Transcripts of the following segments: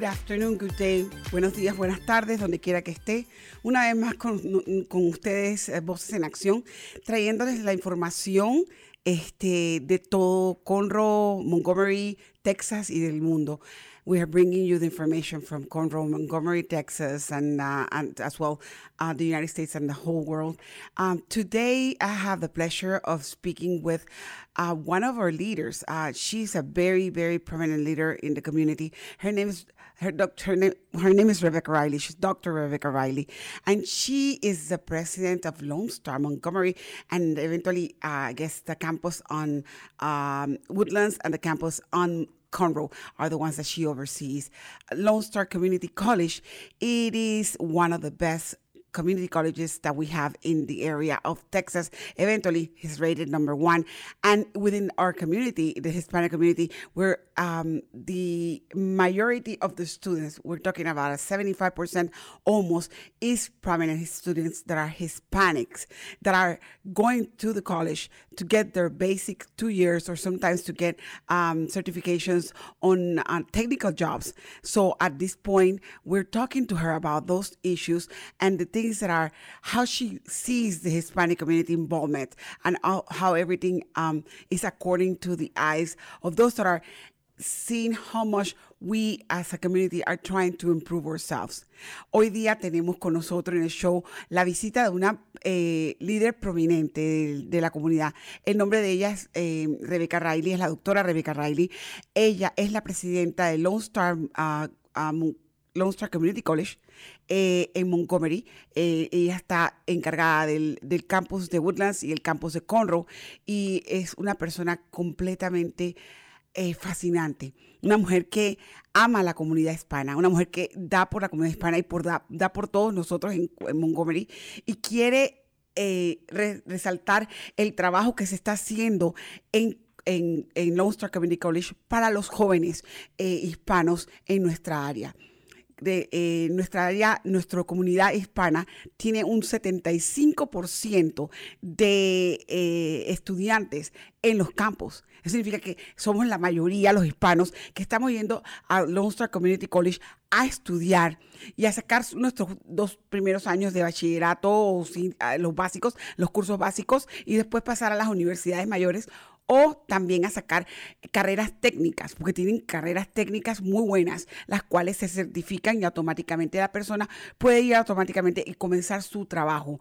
Good afternoon, good day, buenos días, buenas tardes, donde quiera que esté. Una vez más con, con ustedes, eh, Voces en Acción, trayéndoles la información este, de todo Conroe, Montgomery, Texas y del mundo. We are bringing you the information from Conroe, Montgomery, Texas, and, uh, and as well uh, the United States and the whole world. Um, today, I have the pleasure of speaking with uh, one of our leaders. Uh, she's a very, very prominent leader in the community. Her name is her doctor. Her name, her name is Rebecca Riley. She's Dr. Rebecca Riley, and she is the president of Lone Star Montgomery, and eventually, uh, I guess, the campus on um, Woodlands and the campus on Conroe are the ones that she oversees. Lone Star Community College, it is one of the best community colleges that we have in the area of Texas. Eventually, he's rated number one. And within our community, the Hispanic community, where um, the majority of the students, we're talking about a 75% almost, is prominent students that are Hispanics that are going to the college to get their basic two years or sometimes to get um, certifications on uh, technical jobs. So at this point, we're talking to her about those issues and the things that are how she sees the Hispanic community involvement and how, how everything um, is according to the eyes of those that are seeing how much we as a community are trying to improve ourselves. Hoy día tenemos con nosotros en el show la visita de una eh, líder prominente de, de, la comunidad. El nombre de ella es eh, Rebecca Riley, es la doctora Rebecca Riley. Ella es la presidenta de Lone Star, uh, um, Lone Star Community College eh, en Montgomery. Eh, ella está encargada del, campus de Woodlands y el campus de Conroe y es una persona completamente eh, fascinante. Una mujer que ama a la comunidad hispana, una mujer que da por la comunidad hispana y por, da, da por todos nosotros en, Montgomery y quiere re, resaltar el trabajo que se está haciendo en en, en Lone Star Community College para los jóvenes hispanos en nuestra área. Eh, nuestra área, nuestra comunidad hispana tiene un 75% de eh, estudiantes en los campos. Eso significa que somos la mayoría, los hispanos, que estamos yendo a Lone Star Community College a estudiar y a sacar nuestros dos primeros años de bachillerato, los básicos, los cursos básicos, y después pasar a las universidades mayores o también a sacar carreras técnicas, porque tienen carreras técnicas muy buenas, las cuales se certifican y automáticamente la persona puede ir automáticamente y comenzar su trabajo.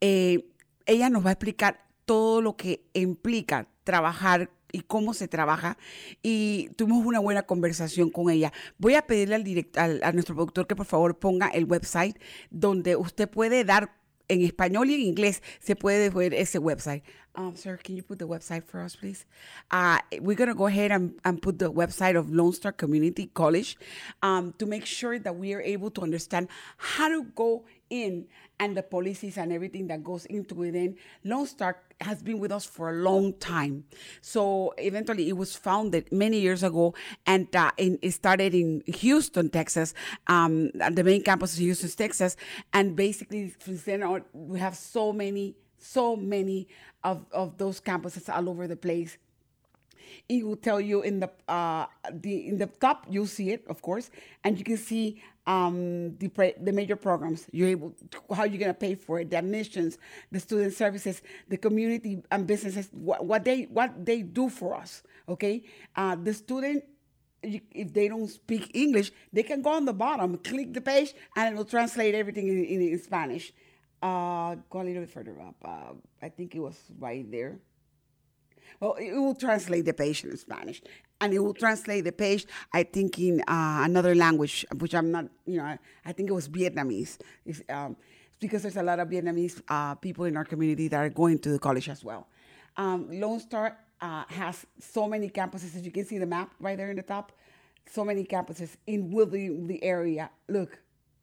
Eh, ella nos va a explicar todo lo que implica trabajar y cómo se trabaja y tuvimos una buena conversación con ella. Voy a pedirle al, direct, al a nuestro productor que por favor ponga el website donde usted puede dar en español y en inglés se puede ver ese website. Um, sir, can you put the website for us, please? Uh, we're going to go ahead and, and put the website of Lone Star Community College um, to make sure that we are able to understand how to go in and the policies and everything that goes into within. Lone Star has been with us for a long time. So eventually it was founded many years ago and uh, in, it started in Houston, Texas, um, the main campus of Houston, Texas. And basically since then we have so many, so many of, of those campuses all over the place. it will tell you in the uh, the in the top. You'll see it, of course, and you can see um, the the major programs. You're able to, how you're gonna pay for it, the admissions, the student services, the community and businesses, what, what they what they do for us. Okay, uh, the student if they don't speak English, they can go on the bottom, click the page, and it will translate everything in, in, in Spanish. Uh, go a little bit further up. Uh, I think it was right there. Well, it will translate the page in Spanish, and it will translate the page. I think in uh, another language, which I'm not. You know, I, I think it was Vietnamese. It's, um, because there's a lot of Vietnamese uh, people in our community that are going to the college as well. Um, Lone Star uh, has so many campuses, as you can see the map right there in the top. So many campuses in within the area. Look,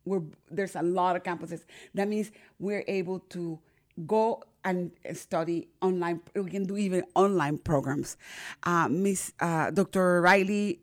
we're, there's a lot of campuses. That means we're able to go and study online. We can do even online programs. Uh, Miss uh, Dr. Riley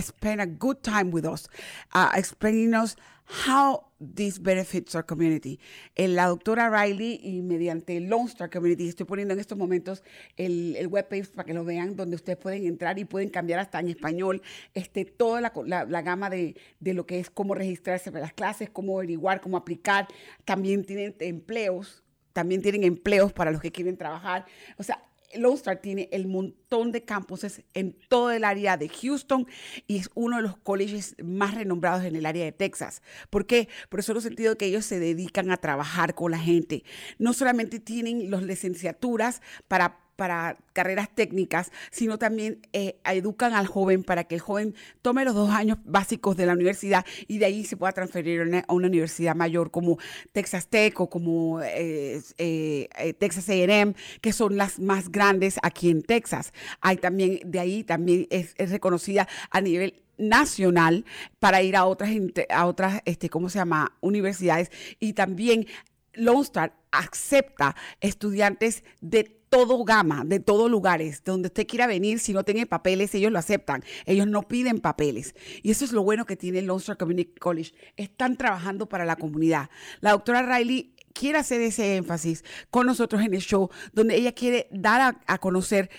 spent a good time with us, uh, explaining us how this benefits our community. Eh, la doctora Riley y mediante Lone Star Community, estoy poniendo en estos momentos el, el webpage para que lo vean, donde ustedes pueden entrar y pueden cambiar hasta en español este, toda la, la, gama de, de, lo que es cómo registrarse para las clases, cómo averiguar, cómo aplicar. También tienen empleos, también tienen empleos para los que quieren trabajar. O sea, Lone Star tiene el montón de campuses en todo el área de Houston y es uno de los colegios más renombrados en el área de Texas. ¿Por qué? Por eso el sentido que ellos se dedican a trabajar con la gente. No solamente tienen las licenciaturas para para carreras técnicas, sino también eh, educan al joven para que el joven tome los dos años básicos de la universidad y de ahí se pueda transferir a una, universidad mayor como Texas Tech o como eh, eh, Texas AM, que son las más grandes aquí en Texas. Hay también, de ahí también es, reconocida a nivel nacional para ir a otras, a otras este, ¿cómo se llama?, universidades. Y también Lone Star acepta estudiantes de todo gama, de todos lugares, de donde usted quiera venir, si no tiene papeles, ellos lo aceptan. Ellos no piden papeles. Y eso es lo bueno que tiene el Lone Star Community College. Están trabajando para la comunidad. La doctora Riley quiere hacer ese énfasis con nosotros en el show, donde ella quiere dar a, conocer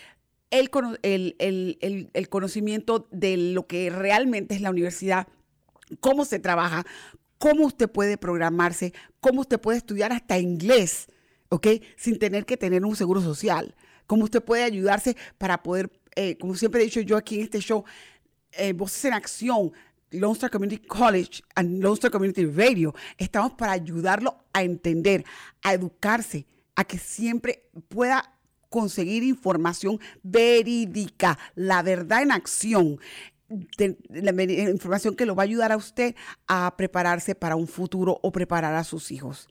el, el, el, conocimiento de lo que realmente es la universidad, cómo se trabaja, cómo usted puede programarse, cómo usted puede estudiar hasta inglés ¿ok? Sin tener que tener un seguro social. Cómo usted puede ayudarse para poder, eh, como siempre he dicho yo aquí en este show, eh, Voces en Acción, Lone Star Community College and Lone Star Community Radio, estamos para ayudarlo a entender, a educarse, a que siempre pueda conseguir información verídica, la verdad en acción. la información que lo va a ayudar a usted a prepararse para un futuro o preparar a sus hijos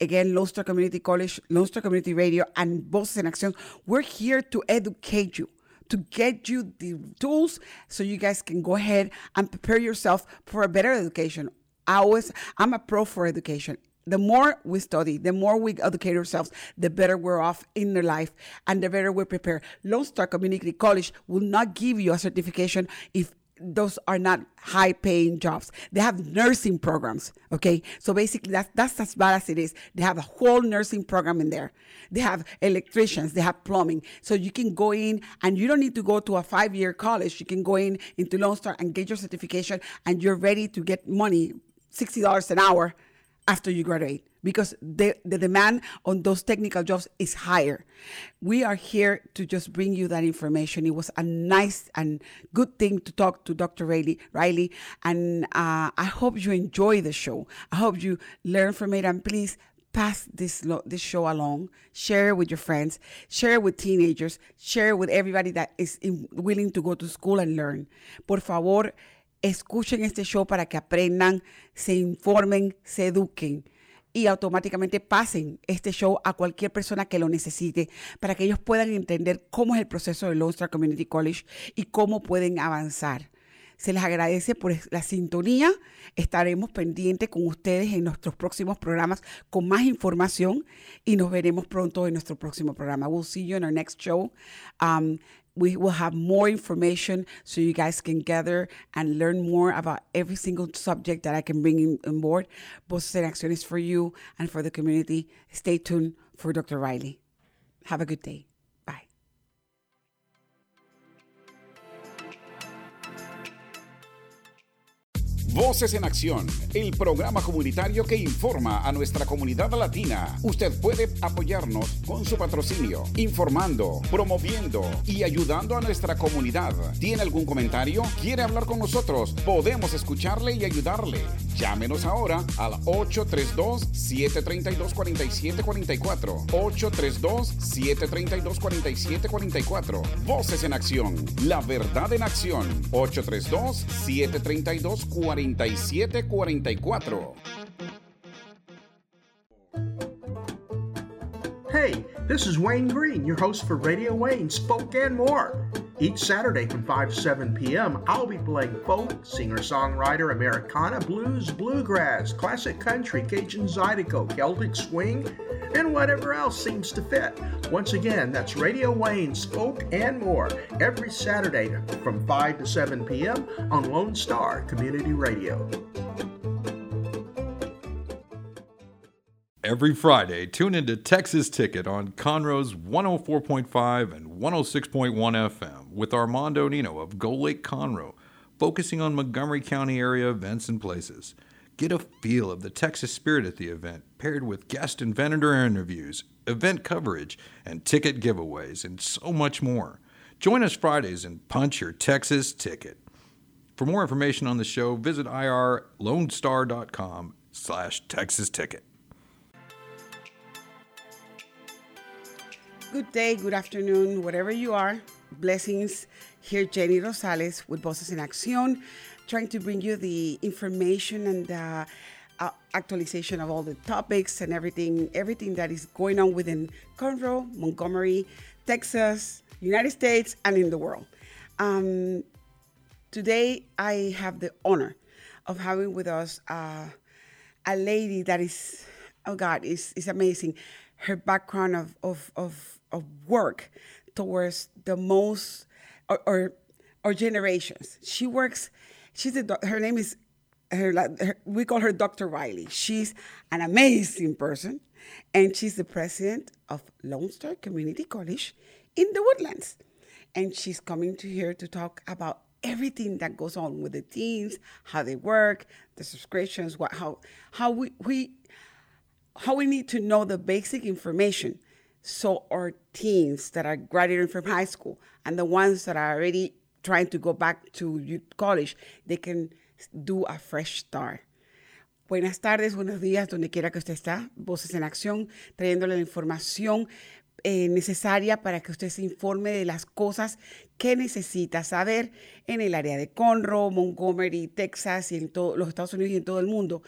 again, Lone Star Community College, Lone Star Community Radio, and Voces en Acción, we're here to educate you, to get you the tools so you guys can go ahead and prepare yourself for a better education. I always, I'm a pro for education. The more we study, the more we educate ourselves, the better we're off in their life and the better we're prepared. Lone Star Community College will not give you a certification if those are not high paying jobs. They have nursing programs. Okay. So basically that's that's as bad as it is. They have a whole nursing program in there. They have electricians, they have plumbing. So you can go in and you don't need to go to a five year college. You can go in into Lone Star and get your certification and you're ready to get money, $60 an hour after you graduate because the, the demand on those technical jobs is higher. We are here to just bring you that information. It was a nice and good thing to talk to Dr. Riley, Riley and uh, I hope you enjoy the show. I hope you learn from it and please pass this this show along. Share it with your friends. Share it with teenagers. Share it with everybody that is in, willing to go to school and learn. Por favor, escuchen este show para que aprendan, se informen, se eduquen y automáticamente pasen este show a cualquier persona que lo necesite para que ellos puedan entender cómo es el proceso de Lone Star Community College y cómo pueden avanzar. Se les agradece por la sintonía. Estaremos pendientes con ustedes en nuestros próximos programas con más información y nos veremos pronto en nuestro próximo programa. We'll see you in our next show. Um, we will have more information so you guys can gather and learn more about every single subject that I can bring in, on board. En Acción is for you and for the community. Stay tuned for Dr. Riley. Have a good day. Voces en Acción, el programa comunitario que informa a nuestra comunidad latina. Usted puede apoyarnos con su patrocinio, informando, promoviendo y ayudando a nuestra comunidad. ¿Tiene algún comentario? ¿Quiere hablar con nosotros? Podemos escucharle y ayudarle. Llámenos ahora al 832-732-4744. 832-732-4744. Voces en Acción, la verdad en acción. 832-732-4744. Hey, this is Wayne Green, your host for Radio Wayne, Spoke and More. Each Saturday from 5 to 7 p.m., I'll be playing folk, singer songwriter, Americana, blues, bluegrass, classic country, Cajun Zydeco, Celtic swing, and whatever else seems to fit. Once again, that's Radio Wayne, Spoke and More, every Saturday from 5 to 7 p.m. on Lone Star Community Radio. Every Friday, tune into Texas Ticket on Conroe's 104.5 and 106.1 FM with Armando Nino of Gold Lake Conroe, focusing on Montgomery County area events and places. Get a feel of the Texas spirit at the event, paired with guest and vendor interviews, event coverage, and ticket giveaways, and so much more. Join us Fridays and punch your Texas ticket. For more information on the show, visit irlonestar.com slash Texas Ticket. Good day, good afternoon, whatever you are. Blessings. Here, Jenny Rosales with Voces en Acción, trying to bring you the information and uh, uh, actualization of all the topics and everything, everything that is going on within Conroe, Montgomery, Texas, United States, and in the world. Um, today, I have the honor of having with us uh, a lady that is, oh God, is is amazing. Her background of of of, of work towards the most or, or or generations. She works. She's a. Her name is. Her, her we call her Dr. Riley. She's an amazing person, and she's the president of Lone Star Community College in the Woodlands, and she's coming to here to talk about everything that goes on with the teens, how they work, the subscriptions, what how how we we how we need to know the basic information so our teens that are graduating from high school and the ones that are already trying to go back to college, they can do a fresh start. Buenas tardes, buenos días, donde quiera que usted está. Voces en Acción, trayéndole la información eh, necesaria para que usted se informe de las cosas que necesita saber en el área de Conroe, Montgomery, Texas y en todos los Estados Unidos y en todo el mundo.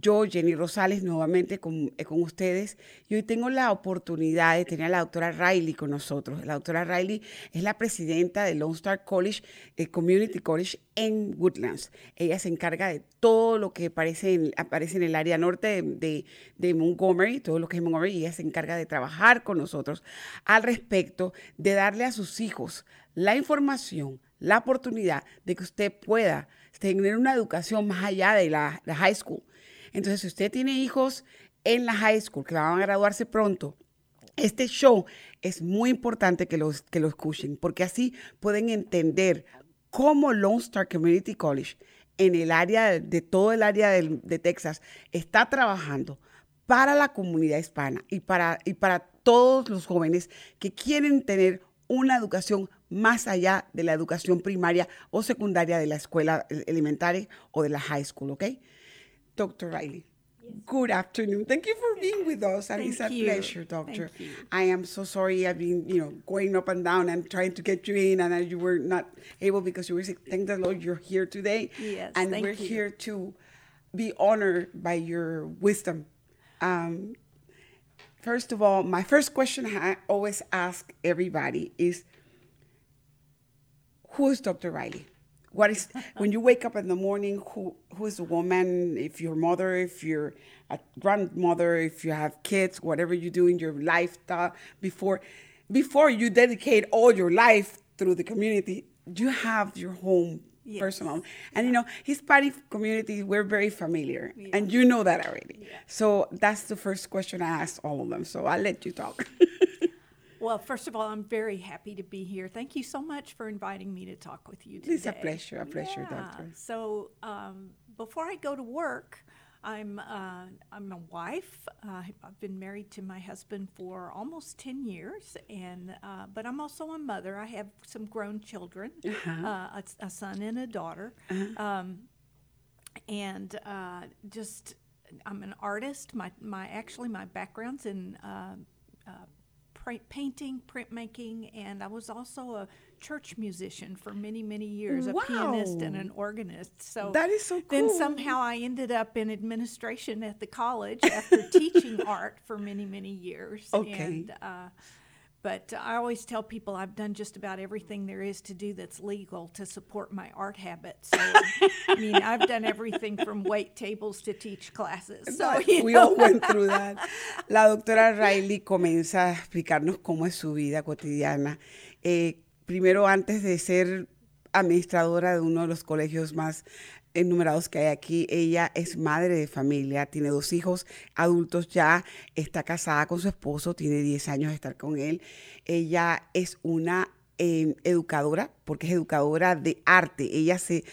Yo, Jenny Rosales, nuevamente con, eh, con ustedes. Y hoy tengo la oportunidad de tener a la doctora Riley con nosotros. La doctora Riley es la presidenta de Lone Star College, eh, Community College en Woodlands. Ella se encarga de todo lo que aparece en, aparece en el área norte de, de- de Montgomery, todo lo que es Montgomery, y ella se encarga de trabajar con nosotros al respecto de darle a sus hijos la información, la oportunidad de que usted pueda tener una educación más allá de la, la high school. Entonces, si usted tiene hijos en la high school que van a graduarse pronto, este show es muy importante que, los, que lo escuchen, porque así pueden entender cómo Lone Star Community College en el área, de todo el área de Texas, está trabajando para la comunidad hispana y para, y para todos los jóvenes que quieren tener una educación más allá de la educación primaria o secundaria de la escuela elementaria o de la high school, ¿ok? Dr. Riley. Good afternoon. Thank you for being with us. And it's a you. pleasure, Doctor. Thank. I am so sorry I've been, you know, going up and down and trying to get you in, and you were not able because you were sick. Thank the Lord you're here today. Yes, and thank we're you. here to be honored by your wisdom. Um, first of all, my first question I always ask everybody is, who is Dr. Riley? What is when you wake up in the morning? Who who is the woman? If your mother, if you're a grandmother, if you have kids, whatever you do in your life before before you dedicate all your life through the community, you have your home Yes. personal. And you know, Hispanic community, we're very familiar, and you know that already. So that's the first question I asked all of them. So I'll let you talk. Well, first of all, I'm very happy to be here. Thank you so much for inviting me to talk with you today. It's a pleasure, a pleasure, Yeah. Doctor. So, um, before I go to work, I'm uh, I'm a wife. Uh, I've been married to my husband for almost ten years, and uh, but I'm also a mother. I have some grown children, uh a, a son and a daughter, um, and uh, just I'm an artist. My my actually my background's in. Painting, printmaking, and I was also a church musician for many, many years, a pianist and an organist. So That is so Then somehow I ended up in administration at the college after teaching art for many, many years. Okay. And, uh, but I always tell people I've done just about everything there is to do that's legal to support my art habits. So, I mean, I've done everything from wait tables to teach classes. So, you we know. all went through that. La doctora Riley comienza a explicarnos cómo es su vida cotidiana. Eh, primero, antes de ser administradora de uno de los colegios más enumerados que hay aquí, ella es madre de familia, tiene dos hijos adultos ya, está casada con su esposo, tiene 10 años de estar con él. Ella es una eh, educadora, porque es educadora de arte. Ella se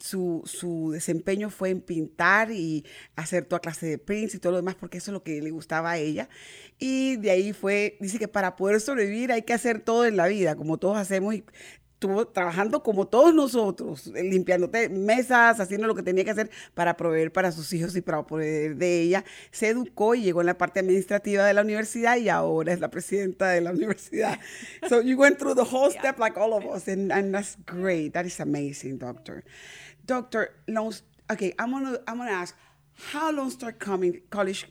su, su desempeño fue en pintar y hacer toda clase de prints y todo lo demás, porque eso es lo que le gustaba a ella. Y de ahí fue, dice que para poder sobrevivir hay que hacer todo en la vida, como todos hacemos, y estuvo trabajando como todos nosotros, eh, limpiando mesas, haciendo lo que tenía que hacer para proveer para sus hijos y para proveer de ella. Se educó y llegó en la parte administrativa de la universidad y ahora es la presidenta de la universidad. So you went through the whole step like all of us, and, and that's great. That is amazing, doctor. Doctor, okay, I'm gonna I'm gonna ask how Lone Star Community College,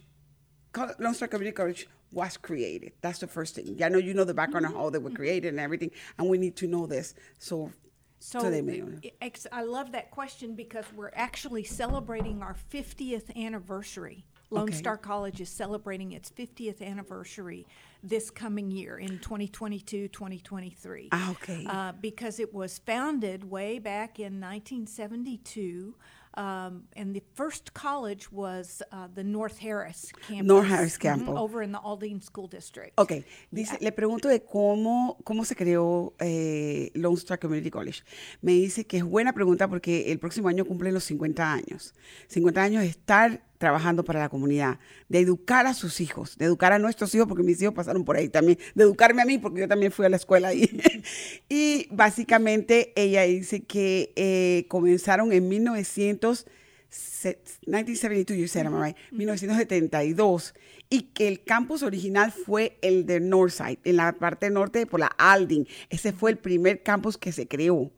Col- Lone Star Community College was created. That's the first thing. I know you know the background of how they were created and everything, and we need to know this. So, So they may i- love that question because we're actually celebrating our 50th anniversary. Lone Okay. Star College is celebrating its 50th anniversary this coming year in 2022 2023. Ah, okay. Uh, because it was founded way back in 1972. Um, and the first college was uh, the North Harris campus. North Harris Mhm, campus. over in the Aldine School District. Ok, dice, le pregunto de cómo, cómo se creó eh, Lone Star Community College. Me dice que es buena pregunta porque el próximo año cumplen los 50 años. 50 años de estar trabajando para la comunidad, de educar a sus hijos, de educar a nuestros hijos, porque mis hijos pasaron por ahí también, de educarme a mí, porque yo también fui a la escuela ahí. y básicamente ella dice que eh, comenzaron en 1900 se- 1972, you said, am I right? 1972, y que el campus original fue el de Northside, en la parte norte por la Alding. Ese fue el primer campus que se creó.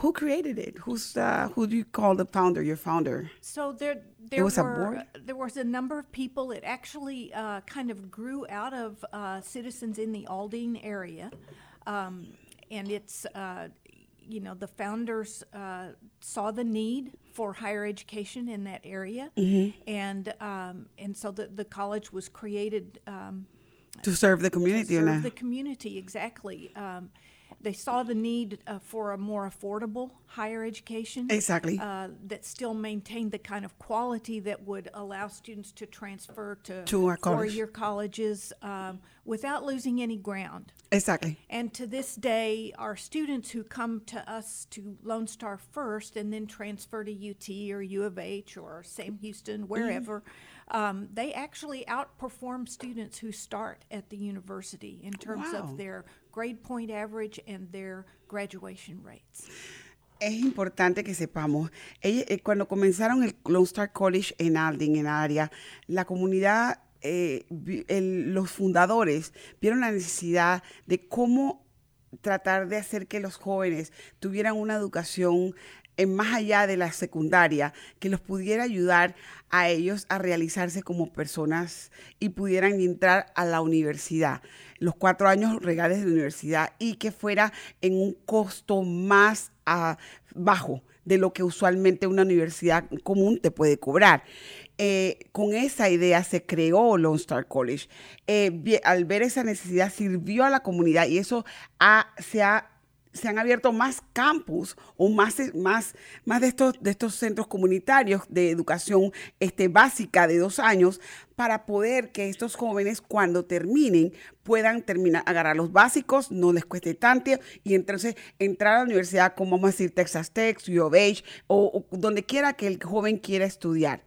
Who created it? Who's uh, who do you call the founder? Your founder? So there, there was a were board? there was a number of people. It actually uh, kind of grew out of uh, citizens in the Aldine area, um, and it's uh, you know the founders uh, saw the need for higher education in that area, and um, and so the the college was created. Um, To serve the to community. serve uh, the community exactly. Um, they saw the need uh, for a more affordable higher education. Exactly. Uh, that still maintained the kind of quality that would allow students to transfer to, To our college. four-year colleges um, without losing any ground. exactly. And to this day, our students who come to us to Lone Star first and then transfer to UT or U of H or Sam Houston, wherever, um, they actually outperform students who start at the university in terms Wow. of their grade point average and their graduation rates. Es importante que sepamos, ella- eh, cuando comenzaron el Lone Star College en Alding, en área, la comunidad, eh, los fundadores vieron la necesidad de cómo tratar de hacer que los jóvenes tuvieran una educación eh, más allá de la secundaria, que los pudiera ayudar a ellos a realizarse como personas y pudieran entrar a la universidad, los cuatro años regales de la universidad y que fuera en un costo más ah, bajo de lo que usualmente una universidad común te puede cobrar. Eh, con esa idea se creó Lone Star College. Eh, al ver esa necesidad sirvió a la comunidad y eso se ha se han abierto más campus o más, más, más de, estos, de estos centros comunitarios de educación este, básica de dos años para poder que estos jóvenes cuando terminen puedan terminar, agarrar los básicos, no les cueste tanto y entonces entrar a la universidad como vamos a decir Texas Tech, U of H o, o donde quiera que el joven quiera estudiar.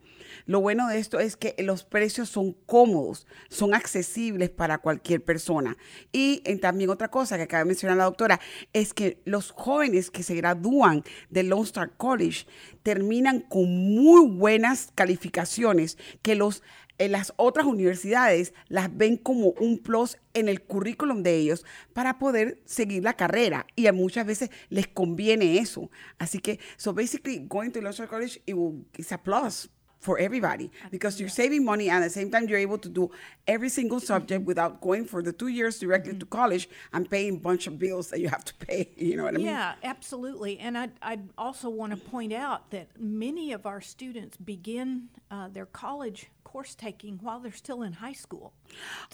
Lo bueno de esto es que los precios son cómodos, son accesibles para cualquier persona. Y eh, también otra cosa que acaba de mencionar la doctora es que los jóvenes que se gradúan de Lone Star College terminan con muy buenas calificaciones que los en las otras universidades las ven como un plus en el currículum de ellos para poder seguir la carrera y a muchas veces les conviene eso. Así que, so basically, going to Lone Star College it will, it's a plus for everybody because you're saving money and at the same time you're able to do every single subject without going for the two years directly to college and paying a bunch of bills that you have to pay. You know what I mean? Yeah, absolutely. And I I also want to point out that many of our students begin uh, their college course taking while they're still in high school.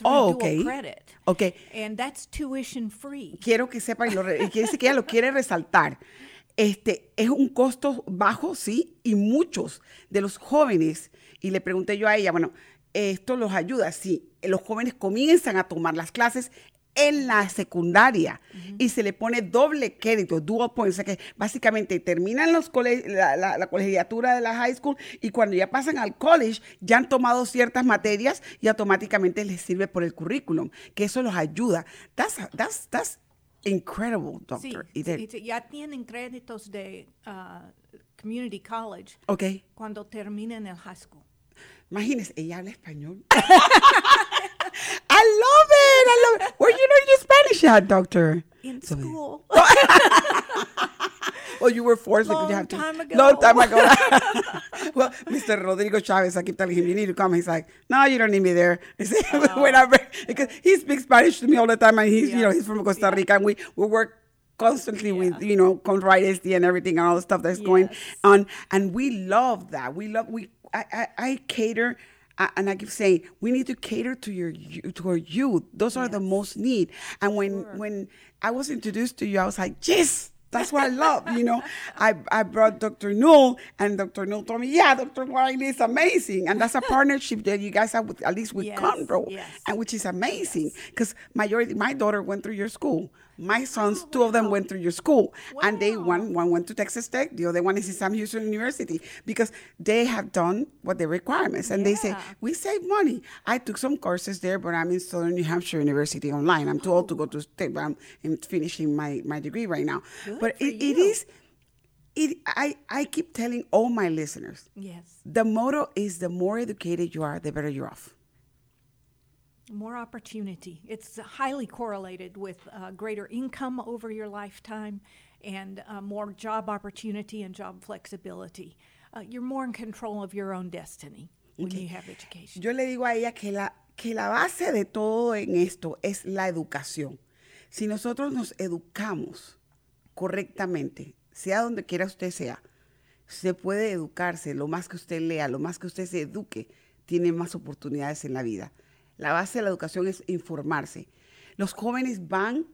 Oh, okay. credit. Okay. And that's tuition free. quiero que sepan, y lo re- y quiere decir que ella lo quiere resaltar. Este es un costo bajo, sí, y muchos de los jóvenes, y le pregunté yo a ella, bueno, esto los ayuda, sí, los jóvenes comienzan a tomar las clases en la secundaria y se le pone doble crédito, dual points, o sea que básicamente terminan los cole- la, la- la colegiatura de la high school y cuando ya pasan al college ya han tomado ciertas materias y automáticamente les sirve por el currículum, que eso los ayuda. That's, that's, that's incredible, Sí, doctor. De- sí, sí, ya tienen créditos de uh, community college ok, cuando terminen el high school. imagínese, ella habla español. I love it, I love it. Where you learn your Spanish at, doctor? In So- school. Oh, you were forced you Long to. time ago. Long time ago. well, Mr. Rodrigo Chavez, I keep telling him, you need to come. He's like, no, you don't need me there. Oh, Whenever, because he speaks Spanish to me all the time, and he's, you know, he's from Costa Rica, and we, we work constantly with, you know, Conrad SD and everything and all the stuff that's going on. And we love that. We love, we, I, I, I cater, I- and I keep saying we need to cater to your to our youth. Those are the most need. And when when I was introduced to you, I was like, yes. That's what I love, you know. I, I brought Dr. Null, and Dr. Null told me, yeah, Dr. Wiley is amazing. And that's a partnership that you guys have with, at least with Yes, Conroe, yes. and which is amazing. Because majority, my daughter went through your school. My sons, two of them went through your school, and they one one went to Texas Tech, the other one is in Sam Houston University because they have done what the requirements, and they say we save money. I took some courses there, but I'm in Southern New Hampshire University online. I'm too old to go to oh. state, but I'm, I'm finishing my my degree right now. but for it, it is, it I I keep telling all my listeners, yes. the motto is the more educated you are, the better you're off. More opportunity. It's highly correlated with uh, greater income over your lifetime and uh, more job opportunity and job flexibility. Uh, you're more in control of your own destiny when you have education. Yo le digo a ella que la, que la base de todo en esto es la educación. Si nosotros nos educamos correctamente, sea donde quiera usted sea, se puede educarse, lo más que usted lea, lo más que usted se eduque, tiene más oportunidades en la vida. La base de la educación es informarse. Los jóvenes van,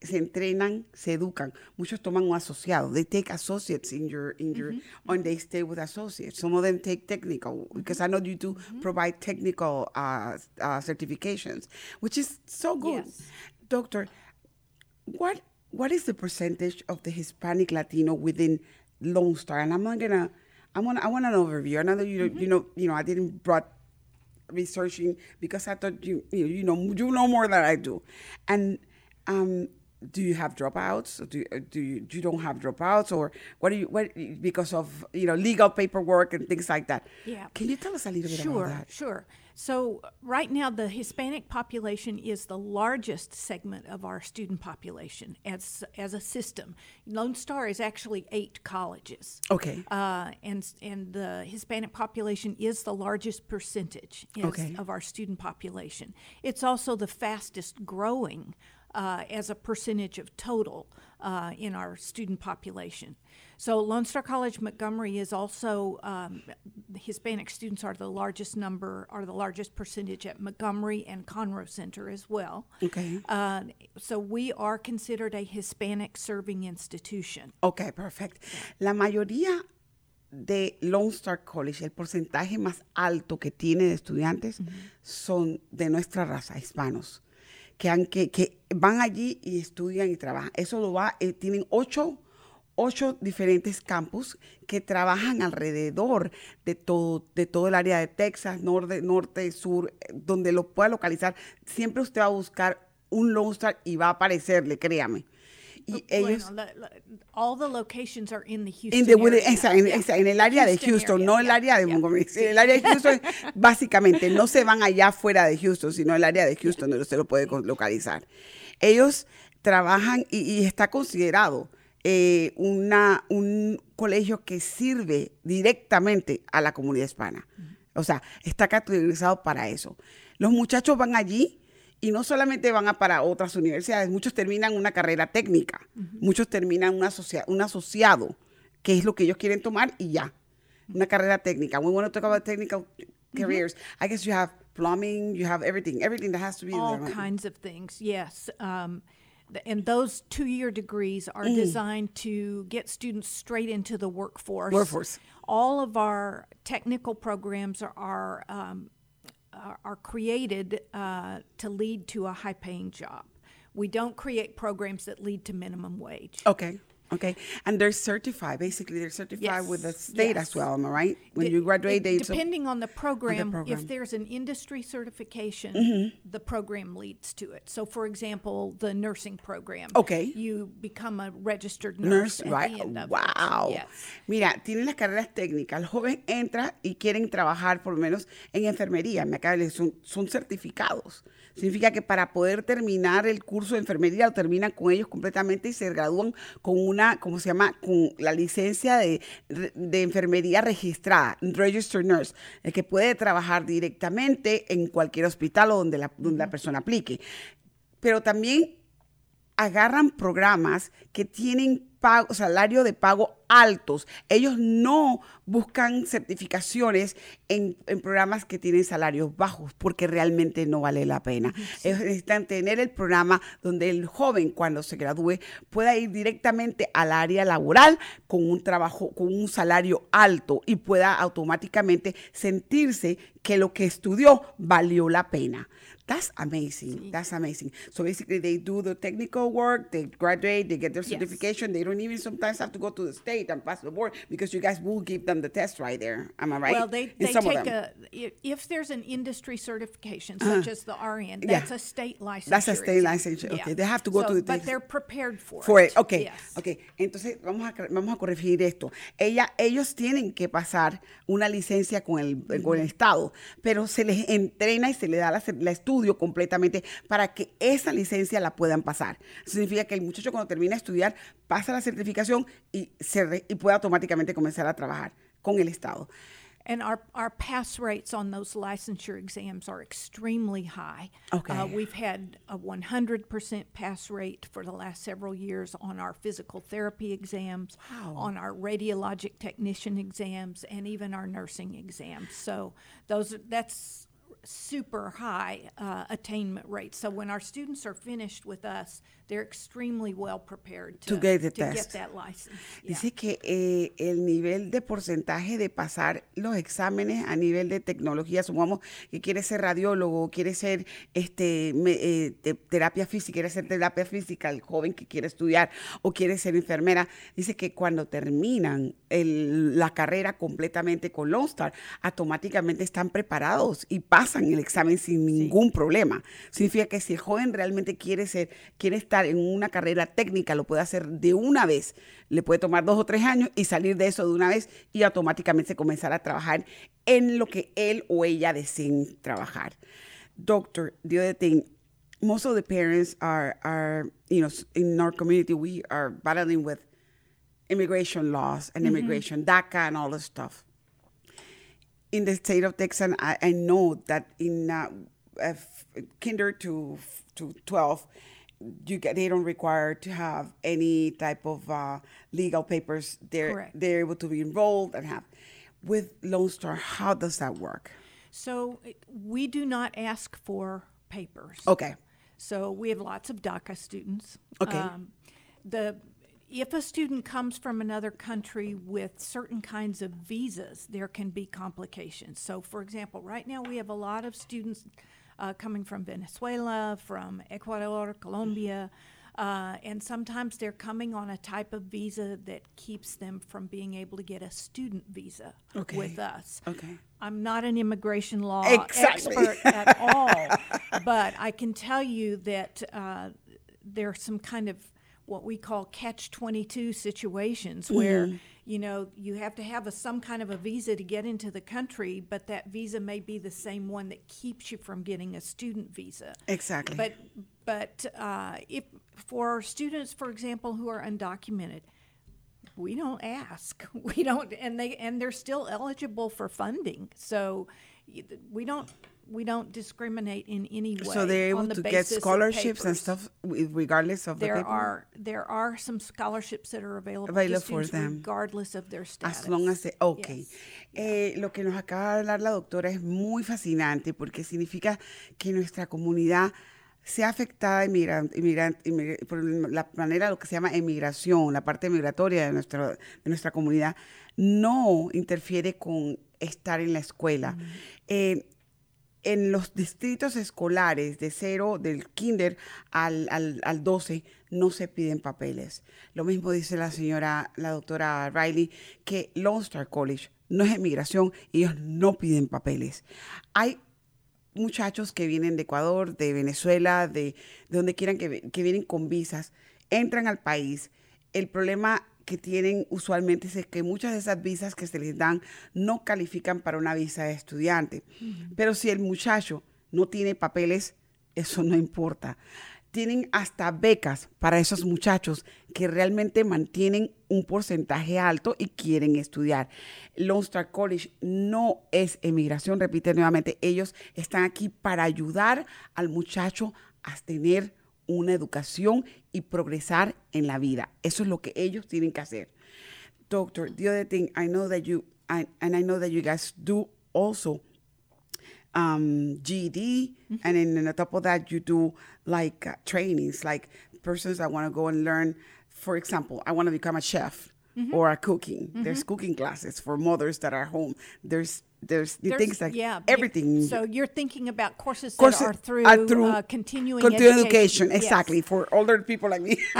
se entrenan, se educan. Muchos toman un asociado. They take associates in your, in your, and they stay with associates. Some of them take technical, because I know you do provide technical uh, uh, certifications, which is so good. Yes. Doctor, what what is the percentage of the Hispanic Latino within Lone Star? And I'm not gonna, I want I want an overview. I know that you you know you know I didn't brought researching because I thought you you know you know you know more than I do, and um. Do you have dropouts? Or do you, do you, don't have dropouts, or what do you what because of you know legal paperwork and things like that? Yeah. Can you tell us a little bit Sure, about that? sure. So right now, the Hispanic population is the largest segment of our student population as as a system. Lone Star is actually eight colleges. Okay. Uh, and and the Hispanic population is the largest percentage is- Okay. of our student population. It's also the fastest growing uh, as a percentage of total uh, in our student population. So Lone Star College Montgomery is also um, Hispanic students are the largest number, are the largest percentage at Montgomery and Conroe Center as well. Okay. Uh, so we are considered a Hispanic serving institution. Ok, perfect. La mayoría de Lone Star College, el porcentaje más alto que tiene de estudiantes son de nuestra raza, hispanos, que, han- que, que van allí y estudian y trabajan. Eso lo va, eh, tienen ocho, ocho diferentes campus que trabajan alrededor de todo, de todo el área de Texas, norte, norte, sur, eh, donde lo pueda localizar. Siempre usted va a buscar un Lone Star y va a aparecerle, créame. Y ellos... Bueno, la- la- all the locations are in the Houston En, the area. esa- en- Yeah. esa- en el área de Houston area, no el yeah, área de yeah. Montgomery. Sí, el área de Houston, básicamente, no se van allá fuera de Houston, sino el área de Houston donde usted lo puede localizar. Ellos trabajan y, y está considerado eh, una, un colegio que sirve directamente a la comunidad hispana. O sea, está categorizado para eso. Los muchachos van allí y no solamente van a para otras universidades, muchos terminan una carrera técnica, muchos terminan un, asocia- un asociado, que es lo que ellos quieren tomar y ya. Una carrera técnica. We want to talk about technical careers. I guess you have plumbing, you have everything, everything that has to be all there. right? kinds of things. Yes, um, and those two-year degrees are Mm. designed to get students straight into the workforce. Workforce. All of our technical programs are are, um, are, created uh, to lead to a high-paying job. We don't create programs that lead to minimum wage. Okay. Okay. And they're certified. Basically, they're certified with the Yes, state as yes. well. Am I right? When you graduate, it- they depending on the program, program. Mm-hmm. if there's an industry certification, the program leads to it. So, for example, the nursing program. Okay. You become a registered nurse, Nurse, at right? the. Wow. Yes. Mira, tienen las carreras técnicas. El joven entra y quieren trabajar por lo menos en enfermería. Me acaba de decir, son, son certificados. Significa que para poder terminar el curso de enfermería lo terminan con ellos completamente y se gradúan con una, ¿cómo se llama? Con la licencia de, de enfermería registrada, registered nurse, el que puede trabajar directamente en cualquier hospital o donde la, donde la persona aplique. Pero también agarran programas que tienen pago, salario de pago altos. Ellos no buscan certificaciones en, en programas que tienen salarios bajos porque realmente no vale la pena. Ellos necesitan tener el programa donde el joven cuando se gradúe pueda ir directamente al área laboral con un trabajo, con un salario alto y pueda automáticamente sentirse que lo que estudió valió la pena. That's amazing. That's amazing. So basically, they do the technical work, they graduate, they get their Yes. certification. They don't even sometimes have to go to the state and pass the board because you guys will give them the test right there. Am I right? Well, they, they take. Uh-huh. a, if there's an industry certification, such as the RN, Yeah. that's a state license. That's a state licensure, okay. They have to go to the- But they're prepared for, For it. it, ok, Yes. ok. Entonces vamos a, vamos a corregir esto. Ella, ellos tienen que pasar una licencia con el, con el Estado, pero se les entrena y se les da la, la estudio completamente para que esa licencia la puedan pasar. Eso significa que el muchacho cuando termina de estudiar pasa la certificación y, se re- y puede automáticamente comenzar a trabajar con el Estado. And our, our pass rates on those licensure exams are extremely high. Okay. Uh, we've had a 100% pass rate for the last several years on our physical therapy exams, on our radiologic technician exams, and even our nursing exams. So those that's super high uh, attainment rates. So when our students are finished with us, they're extremely well prepared to, To get the to get that license. Yeah. Dice que eh, el nivel de porcentaje de pasar los exámenes a nivel de tecnología, supongamos que quiere ser radiólogo, quiere ser este, me- eh, te- terapia física, quiere ser terapia física, el joven que quiere estudiar o quiere ser enfermera, dice que cuando terminan el- la carrera completamente con Lone Star, automáticamente están preparados y pasan el examen sin ningún problema. Significa que si el joven realmente quiere ser, quiere estar en una carrera técnica, lo puede hacer de una vez. Le puede tomar dos o tres años y salir de eso de una vez y automáticamente comenzar a trabajar en lo que él o ella deseen trabajar. Doctor, the other thing, most of the parents are, are, you know, in our community, we are battling with immigration laws and immigration, DACA and all this stuff in the state of Texas, I, I know that in uh, uh, kinder to to twelve, you get they don't require to have any type of uh, legal papers. They're Correct. they're able to be enrolled and have. with Lone Star, how does that work? So we do not ask for papers. Okay. So we have lots of DACA students. Okay. the if a student comes from another country with certain kinds of visas, there can be complications. So, for example, right now we have a lot of students uh, coming from Venezuela, from Ecuador, Colombia, uh, and sometimes they're coming on a type of visa that keeps them from being able to get a student visa Okay. with us. Okay. I'm not an immigration law Exactly. expert at all, but I can tell you that uh, there are some kind of what we call catch 22 situations where Mm-hmm. You know you have to have a, some kind of a visa to get into the country but that visa may be the same one that keeps you from getting a student visa. Exactly. but but uh, if for students for example who are undocumented we don't ask. We don't and they and they're still eligible for funding. So we don't we don't discriminate in any way so they're able the to get scholarships and stuff regardless of the there paper? are there are some scholarships that are available, Available for them. regardless of their status As long as they, ok. Yes. Eh, lo que nos acaba de hablar la doctora es muy fascinante porque significa que nuestra comunidad sea afectada inmigra- inmigra- inmigra- por la manera lo que se llama emigración, la parte migratoria de nuestra, de nuestra comunidad, no interfiere con estar en la escuela. Eh, en los distritos escolares de cero, del kinder al, al, al 12, no se piden papeles. Lo mismo dice la señora, la doctora Riley, que Lone Star College no es emigración, ellos no piden papeles. Hay muchachos que vienen de Ecuador, de Venezuela, de, de donde quieran que, que vienen con visas, entran al país. El problema que tienen usualmente es que muchas de esas visas que se les dan no califican para una visa de estudiante. Pero si el muchacho no tiene papeles, eso no importa. Tienen hasta becas para esos muchachos que realmente mantienen un porcentaje alto y quieren estudiar. Lone Star College no es emigración, repite nuevamente, ellos están aquí para ayudar al muchacho a tener una educación y progresar en la vida. Eso es lo que ellos tienen que hacer. Doctor, the other thing I know that you I, and I know that you guys do also um, GED, and then on top of that, you do like uh, trainings, like persons that want to go and learn. For example, I want to become a chef or a cooking. There's cooking classes for mothers that are home. There's there's, There's- things like yeah, everything. So you're thinking about courses, Courses that are through, are through uh, continuing continuing education. Yes. exactly for older people like me.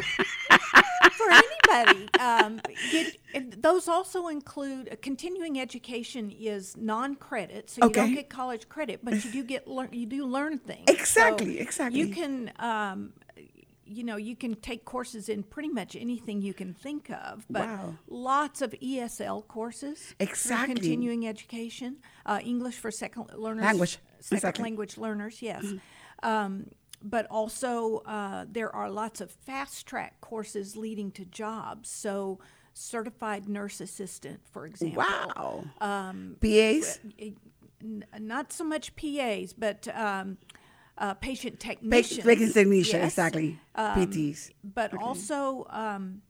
for anybody. Um, it- it- those also include uh, continuing education is non-credit, so you don't get college credit, but you do get learn. You do learn things. Exactly, So exactly. You can. Um, you know, you can take courses in pretty much anything you can think of, but Wow. lots of ESL courses. Exactly. Continuing education, uh, English for second learners, Language, second exactly. language learners, yes. Um, but also, uh, there are lots of fast track courses leading to jobs. So, certified nurse assistant, for example. wow. Um, PAs, n- not so much PAs, but um, uh, patient Pa- technicians. patient technician, yes. exactly. Um, PTs. But also, um,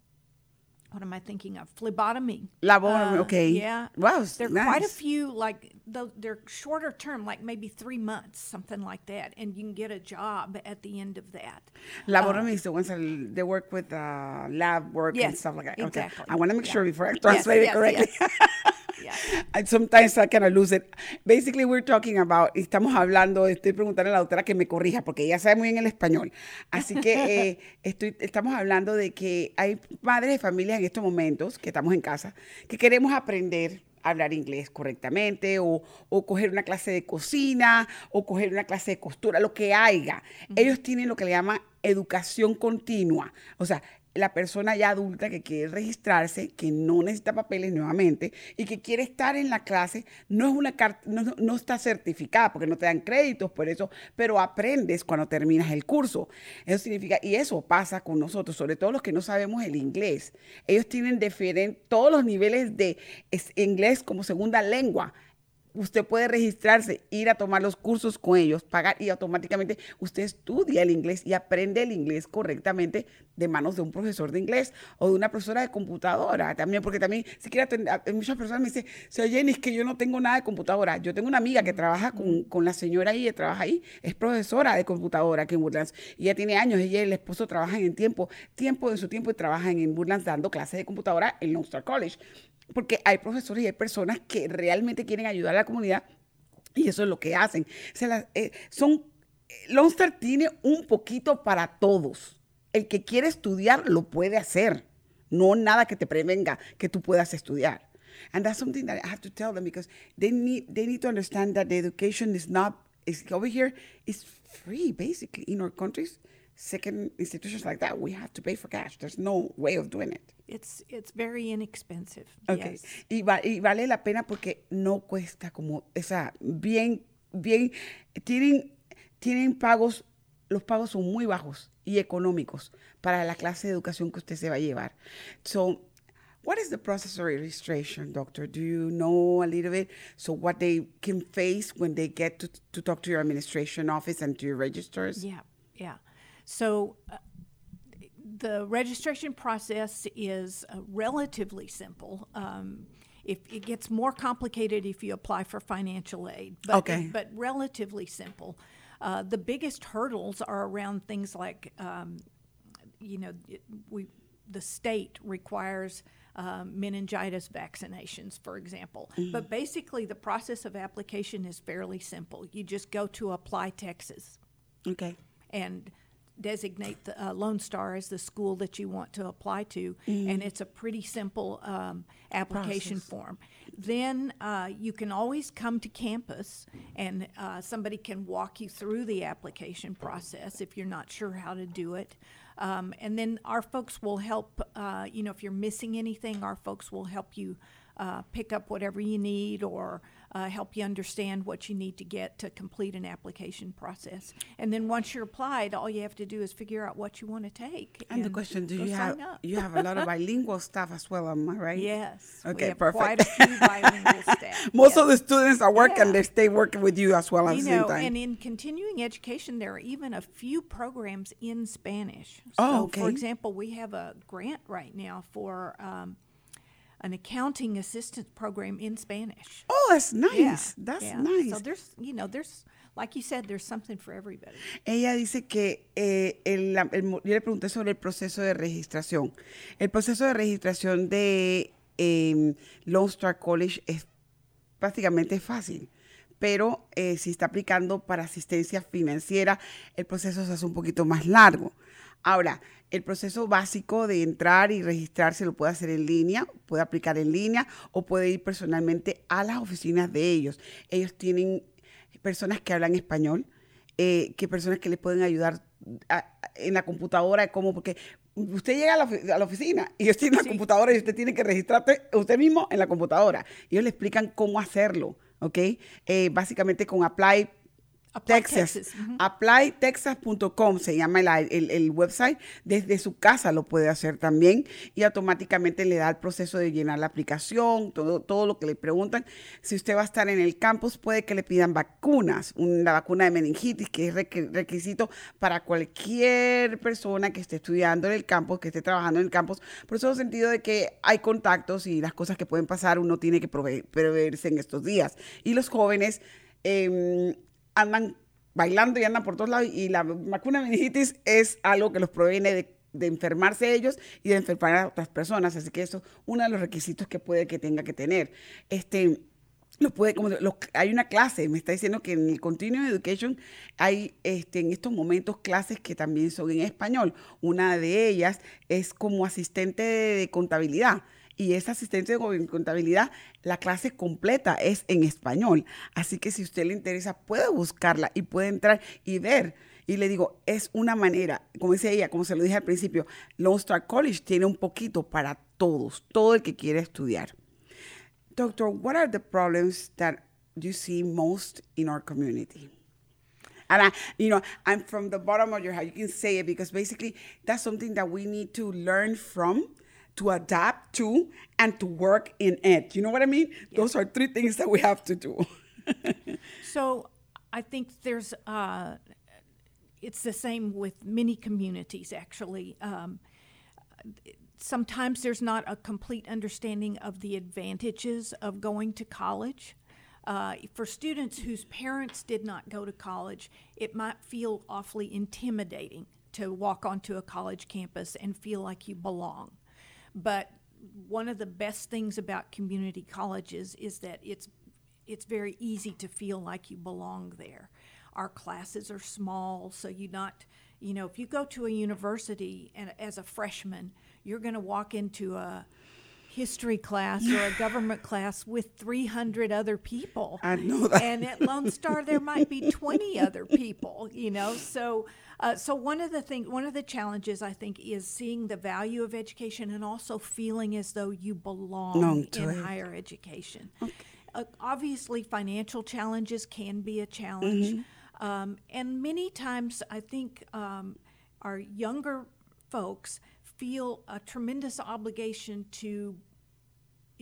what am I thinking of? Phlebotomy. Laboratormy, Uh, okay. Yeah. Wow, There are quite a few, like, they're shorter term, like maybe three months, something like that. And you can get a job at the end of that. Laboratory is the ones that they work with uh, lab work and stuff like that. Okay. exactly. I want to make Yeah. sure before I Yes, translate it yes, correctly. Yeah. Sometimes I kind of lose it. Basically, we're talking about, estamos hablando, estoy preguntando a la doctora que me corrija, porque ella sabe muy bien el español. Así que eh, estoy, estamos hablando de que hay madres de familia en estos momentos, que estamos en casa, que queremos aprender a hablar inglés correctamente, o, o coger una clase de cocina, o coger una clase de costura, lo que haya. Ellos tienen lo que le llaman educación continua. O sea, la persona ya adulta que quiere registrarse, que no necesita papeles nuevamente y que quiere estar en la clase, no es una no, no- está certificada porque no te dan créditos por eso, pero aprendes cuando terminas el curso. Eso significa, y eso pasa con nosotros, sobre todo los que no sabemos el inglés. Ellos tienen diferen- todos los niveles de inglés como segunda lengua usted puede registrarse, ir a tomar los cursos con ellos, pagar y automáticamente usted estudia el inglés y aprende el inglés correctamente de manos de un profesor de inglés o de una profesora de computadora también, porque también si quiere atender, muchas personas me dicen, señor Jenny, es que yo no tengo nada de computadora. Yo tengo una amiga que trabaja con, con la señora ahí, que trabaja ahí, es profesora de computadora aquí en Woodlands y ella tiene años, ella y el esposo trabajan en tiempo, tiempo de su tiempo y trabajan en Woodlands dando clases de computadora en Lone Star College porque hay profesores y hay personas que realmente quieren ayudar a la comunidad y eso es lo que hacen. Se las, eh, son, Lone Star tiene un poquito para todos. El que quiere estudiar lo puede hacer. No nada que te prevenga que tú puedas estudiar. And that's something that I have to tell them because they need they need to understand that the education is not is over here is free basically in our countries. Second institutions like that, we have to pay for cash. There's no way of doing it. It's it's very inexpensive. Okay. Yes. Y, va- y vale la pena porque no cuesta como, o sea, bien, bien, tienen, tienen pagos, los pagos son muy bajos y económicos para la clase de educación que usted se va a llevar. So, what is the process of registration, doctor? Do you know a little bit? So, what they can face when they get to, to talk to your administration office and to your registers? Yeah, yeah. So uh, the registration process is uh, relatively simple. Um, if it gets more complicated if you apply for financial aid, but, Okay. but relatively simple. Uh, the biggest hurdles are around things like, um, you know, it- we the state requires um, meningitis vaccinations, for example. But basically, the process of application is fairly simple. You just go to Apply Texas Okay. and designate the uh, Lone Star as the school that you want to apply to, and it's a pretty simple um, application Process. form. Then uh, you can always come to campus, and uh, somebody can walk you through the application process if you're not sure how to do it. Um, and then our folks will help. Uh, you know, if you're missing anything, our folks will help you uh, pick up whatever you need or uh, help you understand what you need to get to complete an application process. And then once you're applied, all you have to do is figure out what you want to take. And the question: Do you have up. you have a lot of bilingual staff as well? Am I right? Yes. Okay, perfect. quite a few bilingual staff. Most yes. of the students are working; Yeah. they stay working with you as well at you the same know, time. and in continuing education, there are even a few programs in Spanish. Oh, so, For example, we have a grant right now for um, an accounting assistance program in Spanish. oh, that's nice. Yeah, That's yeah. nice. So there's, you know, there's, like you said, there's something for everybody. Ella dice que eh, el- el yo le pregunté sobre el proceso de registración. El proceso de registración de eh, Lone Star College es prácticamente fácil, pero eh, si está aplicando para asistencia financiera, el proceso se hace un poquito más largo. Ahora, el proceso básico de entrar y registrarse lo puede hacer en línea, puede aplicar en línea o puede ir personalmente a las oficinas de ellos. Ellos tienen personas que hablan español, eh, que personas que le pueden ayudar a- en la computadora, como porque usted llega a la, ofi- a la oficina y ellos tienen la computadora y usted tiene que registrarte usted mismo en la computadora. Ellos le explican cómo hacerlo, ¿ok? Eh, básicamente con Apply Apply Texas. ApplyTexas.com se llama el, el- el website. Desde su casa lo puede hacer también y automáticamente le da el proceso de llenar la aplicación, todo, todo lo que le preguntan. Si usted va a estar en el campus, puede que le pidan vacunas. Una vacuna de meningitis, que es requ- requisito para cualquier persona que esté estudiando en el campus, que esté trabajando en el campus. Por eso, en el sentido de que hay contactos y las cosas que pueden pasar, uno tiene que prove- preverse en estos días. Y los jóvenes em, andan bailando y andan por todos lados y la vacuna meningitis es algo que los proviene de, de enfermarse ellos y de enfermar a otras personas. Así que eso es uno de los requisitos que puede que tenga que tener. Este, lo puede, como lo- hay una clase, me está diciendo que en el Continuing Education hay este, en estos momentos clases que también son en español. Una de ellas es como asistente de contabilidad. Y esa asistente de contabilidad, la clase completa es en español. Así que si usted le interesa, puede buscarla y puede entrar y ver. Y le digo, es una manera, como dice ella, como se lo dije al principio, Lone Star College tiene un poquito para todos, todo el que quiere estudiar. Doctor, what are the problems that you see most in our community? And I, you know, I'm from the bottom of your heart. You can say it because basically that's something that we need to learn from, to adapt to, and to work in it. You know what I mean? Those are three things that we have to do. so I think there's, uh, it's the same with many communities actually. Um, sometimes there's not a complete understanding of the advantages of going to college. Uh, for students whose parents did not go to college, it might feel awfully intimidating to walk onto a college campus and feel like you belong. But one of the best things about community colleges is that it's it's very easy to feel like you belong there. Our classes are small, so you not you know if you go to a university and as a freshman, you're going to walk into a history class or a government class with 300 other people. I know that. And at Lone Star, there might be 20 other people, you know. So, uh, so one of the thing, one of the challenges I think is seeing the value of education and also feeling as though you belong in it. higher education. Uh, obviously, financial challenges can be a challenge, Mm-hmm. um, and many times I think um, our younger folks feel a tremendous obligation to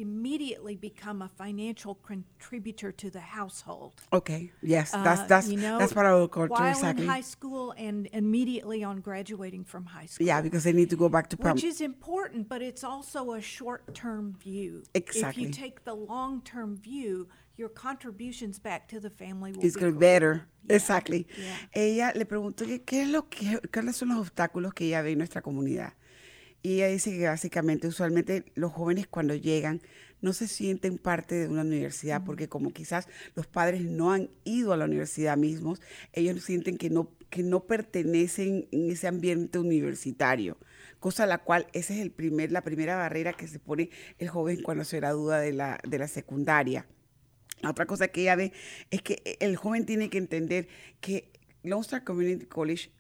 immediately become a financial contributor to the household. Okay. Yes, that's Uh, that's you know, that's what I would call while exactly. in high school and immediately on graduating from high school. yeah, because they need to go back to prom. which is important, but it's also a short-term view. Exactly. If you take the long-term view, your contributions back to the family will It's be better. Yeah. Exactly. Yeah. Ella le preguntó que qué es lo que, cuáles son los obstáculos que ella ve en nuestra comunidad. Y ella dice que básicamente, usualmente los jóvenes cuando llegan no se sienten parte de una universidad porque como quizás los padres no han ido a la universidad mismos, ellos sienten que no, que no pertenecen en ese ambiente universitario. Cosa la cual esa es el primer, la primera barrera que se pone el joven cuando se gradúa de la, de la secundaria. La otra cosa que ella ve es que el joven tiene que entender que Lone Star Community College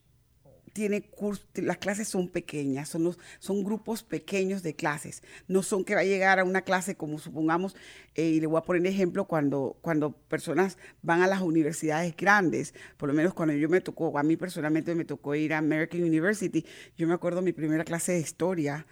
tiene cursos, las clases son pequeñas, son, los, son grupos pequeños de clases. No son que va a llegar a una clase como supongamos, eh, y le voy a poner ejemplo, cuando, cuando personas van a las universidades grandes, por lo menos cuando yo me tocó, a mí personalmente me tocó ir a American University, yo me acuerdo mi primera clase de historia,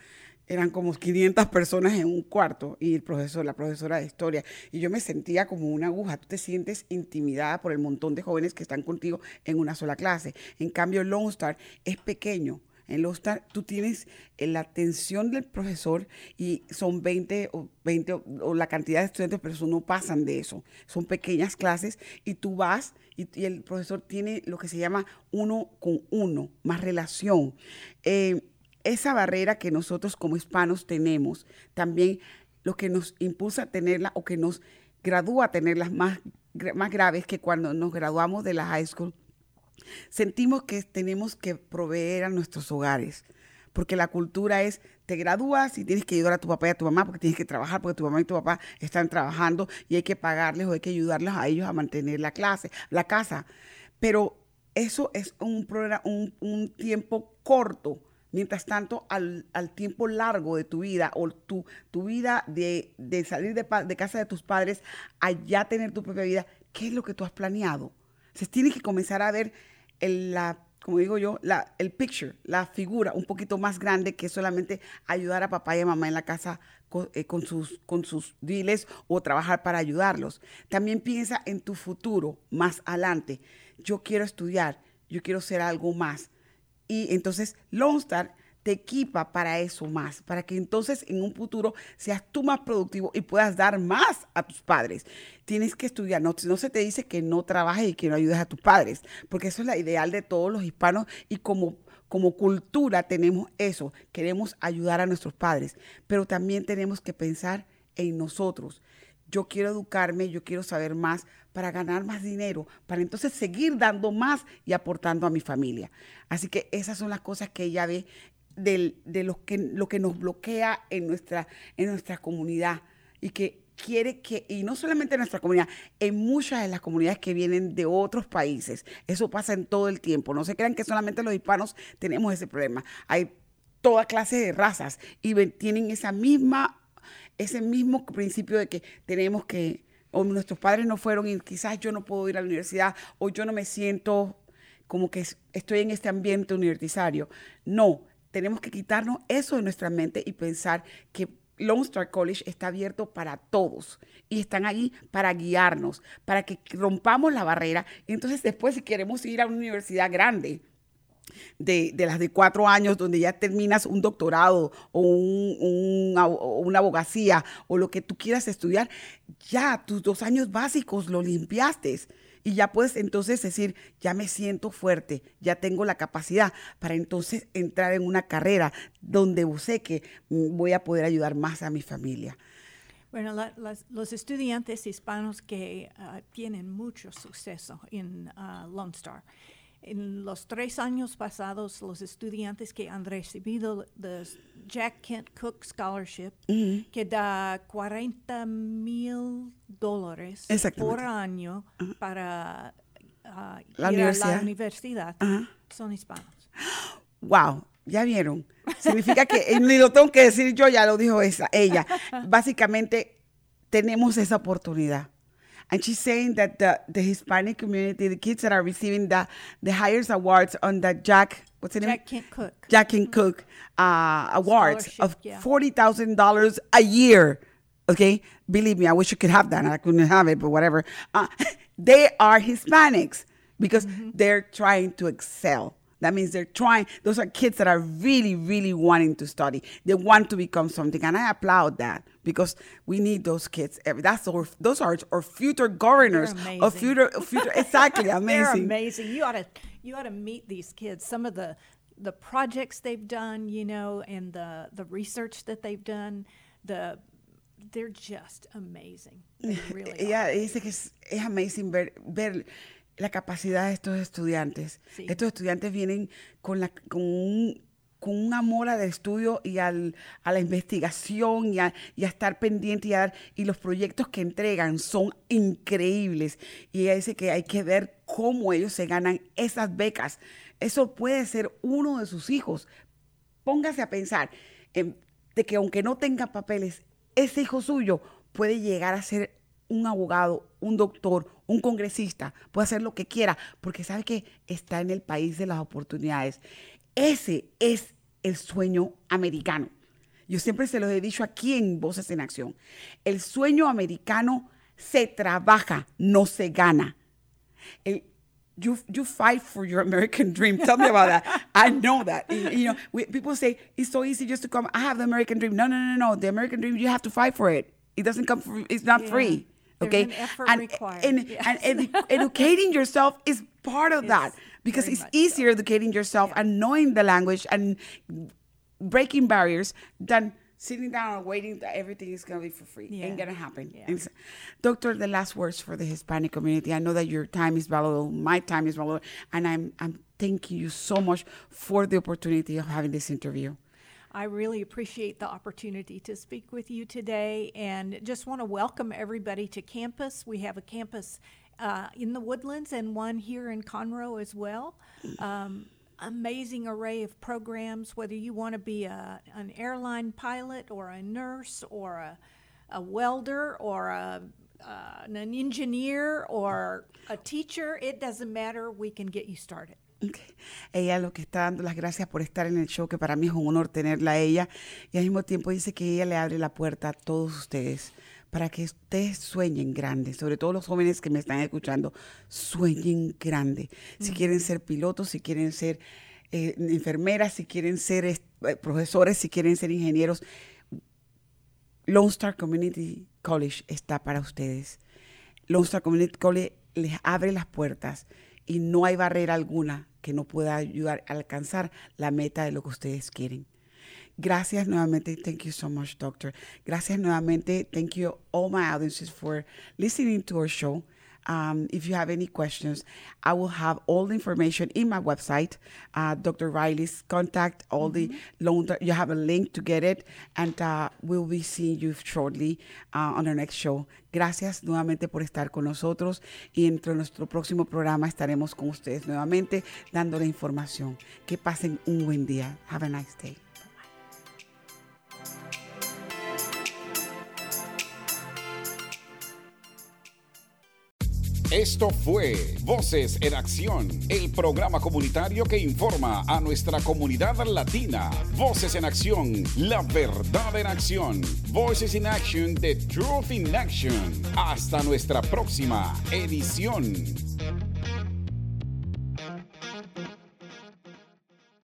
eran como 500 personas en un cuarto y el profesor, la profesora de historia. Y yo me sentía como una aguja. Tú te sientes intimidada por el montón de jóvenes que están contigo en una sola clase. En cambio, Lone Star es pequeño. En Lone Star tú tienes eh, la atención del profesor y son 20 o 20 o, la cantidad de estudiantes, pero eso no pasan de eso. Son pequeñas clases y tú vas y, y el profesor tiene lo que se llama uno con uno, más relación. Eh, esa barrera que nosotros como hispanos tenemos, también lo que nos impulsa a tenerla o que nos gradúa a tenerlas más, más graves que cuando nos graduamos de la high school, sentimos que tenemos que proveer a nuestros hogares. Porque la cultura es, te gradúas y tienes que ayudar a tu papá y a tu mamá porque tienes que trabajar, porque tu mamá y tu papá están trabajando y hay que pagarles o hay que ayudarles a ellos a mantener la clase, la casa. Pero eso es un, un, un tiempo corto. Mientras tanto, al, tiempo largo de tu vida o tu, tu vida de, de salir de, casa de tus padres a ya tener tu propia vida, ¿qué es lo que tú has planeado? Se tienes que comenzar a ver el- la, como digo yo, el picture, la figura un poquito más grande que solamente ayudar a papá y a mamá en la casa con, eh, con sus, con sus diles o trabajar para ayudarlos. También piensa en tu futuro más adelante. Yo quiero estudiar, yo quiero ser algo más. Y entonces Lone Star te equipa para eso más, para que entonces en un futuro seas tú más productivo y puedas dar más a tus padres. Tienes que estudiar, no, no se te dice que no trabajes y que no ayudes a tus padres, porque eso es la ideal de todos los hispanos y como, como cultura tenemos eso, queremos ayudar a nuestros padres, pero también tenemos que pensar en nosotros yo quiero educarme, yo quiero saber más para ganar más dinero, para entonces seguir dando más y aportando a mi familia. Así que esas son las cosas que ella ve del- de lo que, lo que nos bloquea en nuestra, en nuestra comunidad y que quiere que, y no solamente en nuestra comunidad, en muchas de las comunidades que vienen de otros países. Eso pasa en todo el tiempo. No se crean que solamente los hispanos tenemos ese problema. Hay toda clase de razas y tienen esa misma ese mismo principio de que tenemos que, o nuestros padres no fueron y quizás yo no puedo ir a la universidad o yo no me siento como que es- estoy en este ambiente universitario. No, tenemos que quitarnos eso de nuestra mente y pensar que Lone Star College está abierto para todos y están ahí para guiarnos, para que rompamos la barrera. Entonces después si queremos ir a una universidad grande, de, las de cuatro años, donde ya terminas un doctorado o, o, una abogacía o lo que tú quieras estudiar, ya tus dos años básicos lo limpiaste. Y ya puedes entonces decir, ya me siento fuerte, ya tengo la capacidad para entonces entrar en una carrera donde sé que voy a poder ayudar más a mi familia. Bueno, los estudiantes hispanos que ah, tienen mucho suceso en uh, Lone Star, en los tres años pasados, los estudiantes que han recibido el Jack Kent Cook Scholarship, que da 40 mil dólares por año para ah, la ir universidad. a la universidad, son hispanos. Wow, ya vieron. Significa que, ni lo tengo que decir yo, ya lo dijo esa, ella. Básicamente, tenemos esa oportunidad and she's saying that the, the Hispanic community, the kids that are receiving the the highest awards on the Jack what's the name? Jack Kent Cook. Jack Kent Cook uh, awards of yeah. forty thousand dollars a year. Okay, believe me, I wish you could have that. I couldn't have it, but whatever. Uh, they are Hispanics because mm-hmm. they're trying to excel. That means they're trying. Those are kids that are really, really wanting to study. They want to become something, and I applaud that because we need those kids. That's our, those are our future governors of future, future. Exactly, amazing. They're amazing. You ought to, you ought to meet these kids. Some of the, the projects they've done, you know, and the the research that they've done. The they're just amazing. They really yeah, es, es amazing ver, ver la capacidad de estos estudiantes. Estos estudiantes vienen con, la, con, un, con un amor al estudio y al, a la investigación y a, estar pendiente y, y los proyectos que entregan son increíbles. Y ella dice que hay que ver cómo ellos se ganan esas becas. Eso puede ser uno de sus hijos. Póngase a pensar de que aunque no tenga papeles, ese hijo suyo puede llegar a ser un abogado, un doctor, un congresista, puede hacer lo que quiera, porque sabe que está en el país de las oportunidades. Ese es el sueño americano. Yo siempre se los he dicho aquí en Voces en Acción. El sueño americano se trabaja, no se gana. you, you fight for your American dream. Tell me about that. I know that. You, know, people say it's so easy just to come. I have the American dream. No, no, no, no. The American dream, you have to fight for it. It doesn't come. Free. It's not free okay an effort and, and, yes. and edu- educating yourself is part of that because it's easier so. educating yourself yeah. and knowing the language and breaking barriers than sitting down and waiting that everything is going to be for free. Yeah. Ain't going to happen. Yeah. Doctor, the last words for the Hispanic community. I know that your time is valuable, my time is valuable, and I'm, I'm thanking you so much for the opportunity of having this interview. I really appreciate the opportunity to speak with you today and just want to welcome everybody to campus. We have a campus uh, in the Woodlands and one here in Conroe as well. Um, amazing array of programs, whether you want to be a, an airline pilot or a nurse or a, a welder or a, uh, an engineer or a teacher, it doesn't matter. We can get you started. Ella lo que está dando las gracias por estar en el show, que para mí es un honor tenerla a ella. Y al mismo tiempo dice que ella le abre la puerta a todos ustedes para que ustedes sueñen grande, sobre todo los jóvenes que me están escuchando, sueñen grande. Si quieren ser pilotos, si quieren ser eh, enfermeras, si quieren ser eh, profesores, si quieren ser ingenieros, Lone Star Community College está para ustedes. Lone Star Community College les abre las puertas y no hay barrera alguna que no pueda ayudar a alcanzar la meta de lo que ustedes quieren. Gracias nuevamente. Thank you so much, doctor. Gracias nuevamente. Thank you all my audiences for listening to our show. Um, if you have any questions, I will have all the information in my website, uh, Dr. Riley's contact, all mm-hmm. the loan. You have a link to get it, and uh, we'll be seeing you shortly uh, on our next show. Gracias nuevamente por estar con nosotros y entre nuestro próximo programa estaremos con ustedes nuevamente dando la información. Que pasen un buen día. Have a nice day. Esto fue Voces en Acción, el programa comunitario que informa a nuestra comunidad latina. Voces en Acción, la verdad en acción. Voices in Action, the truth in action. Hasta nuestra próxima edición.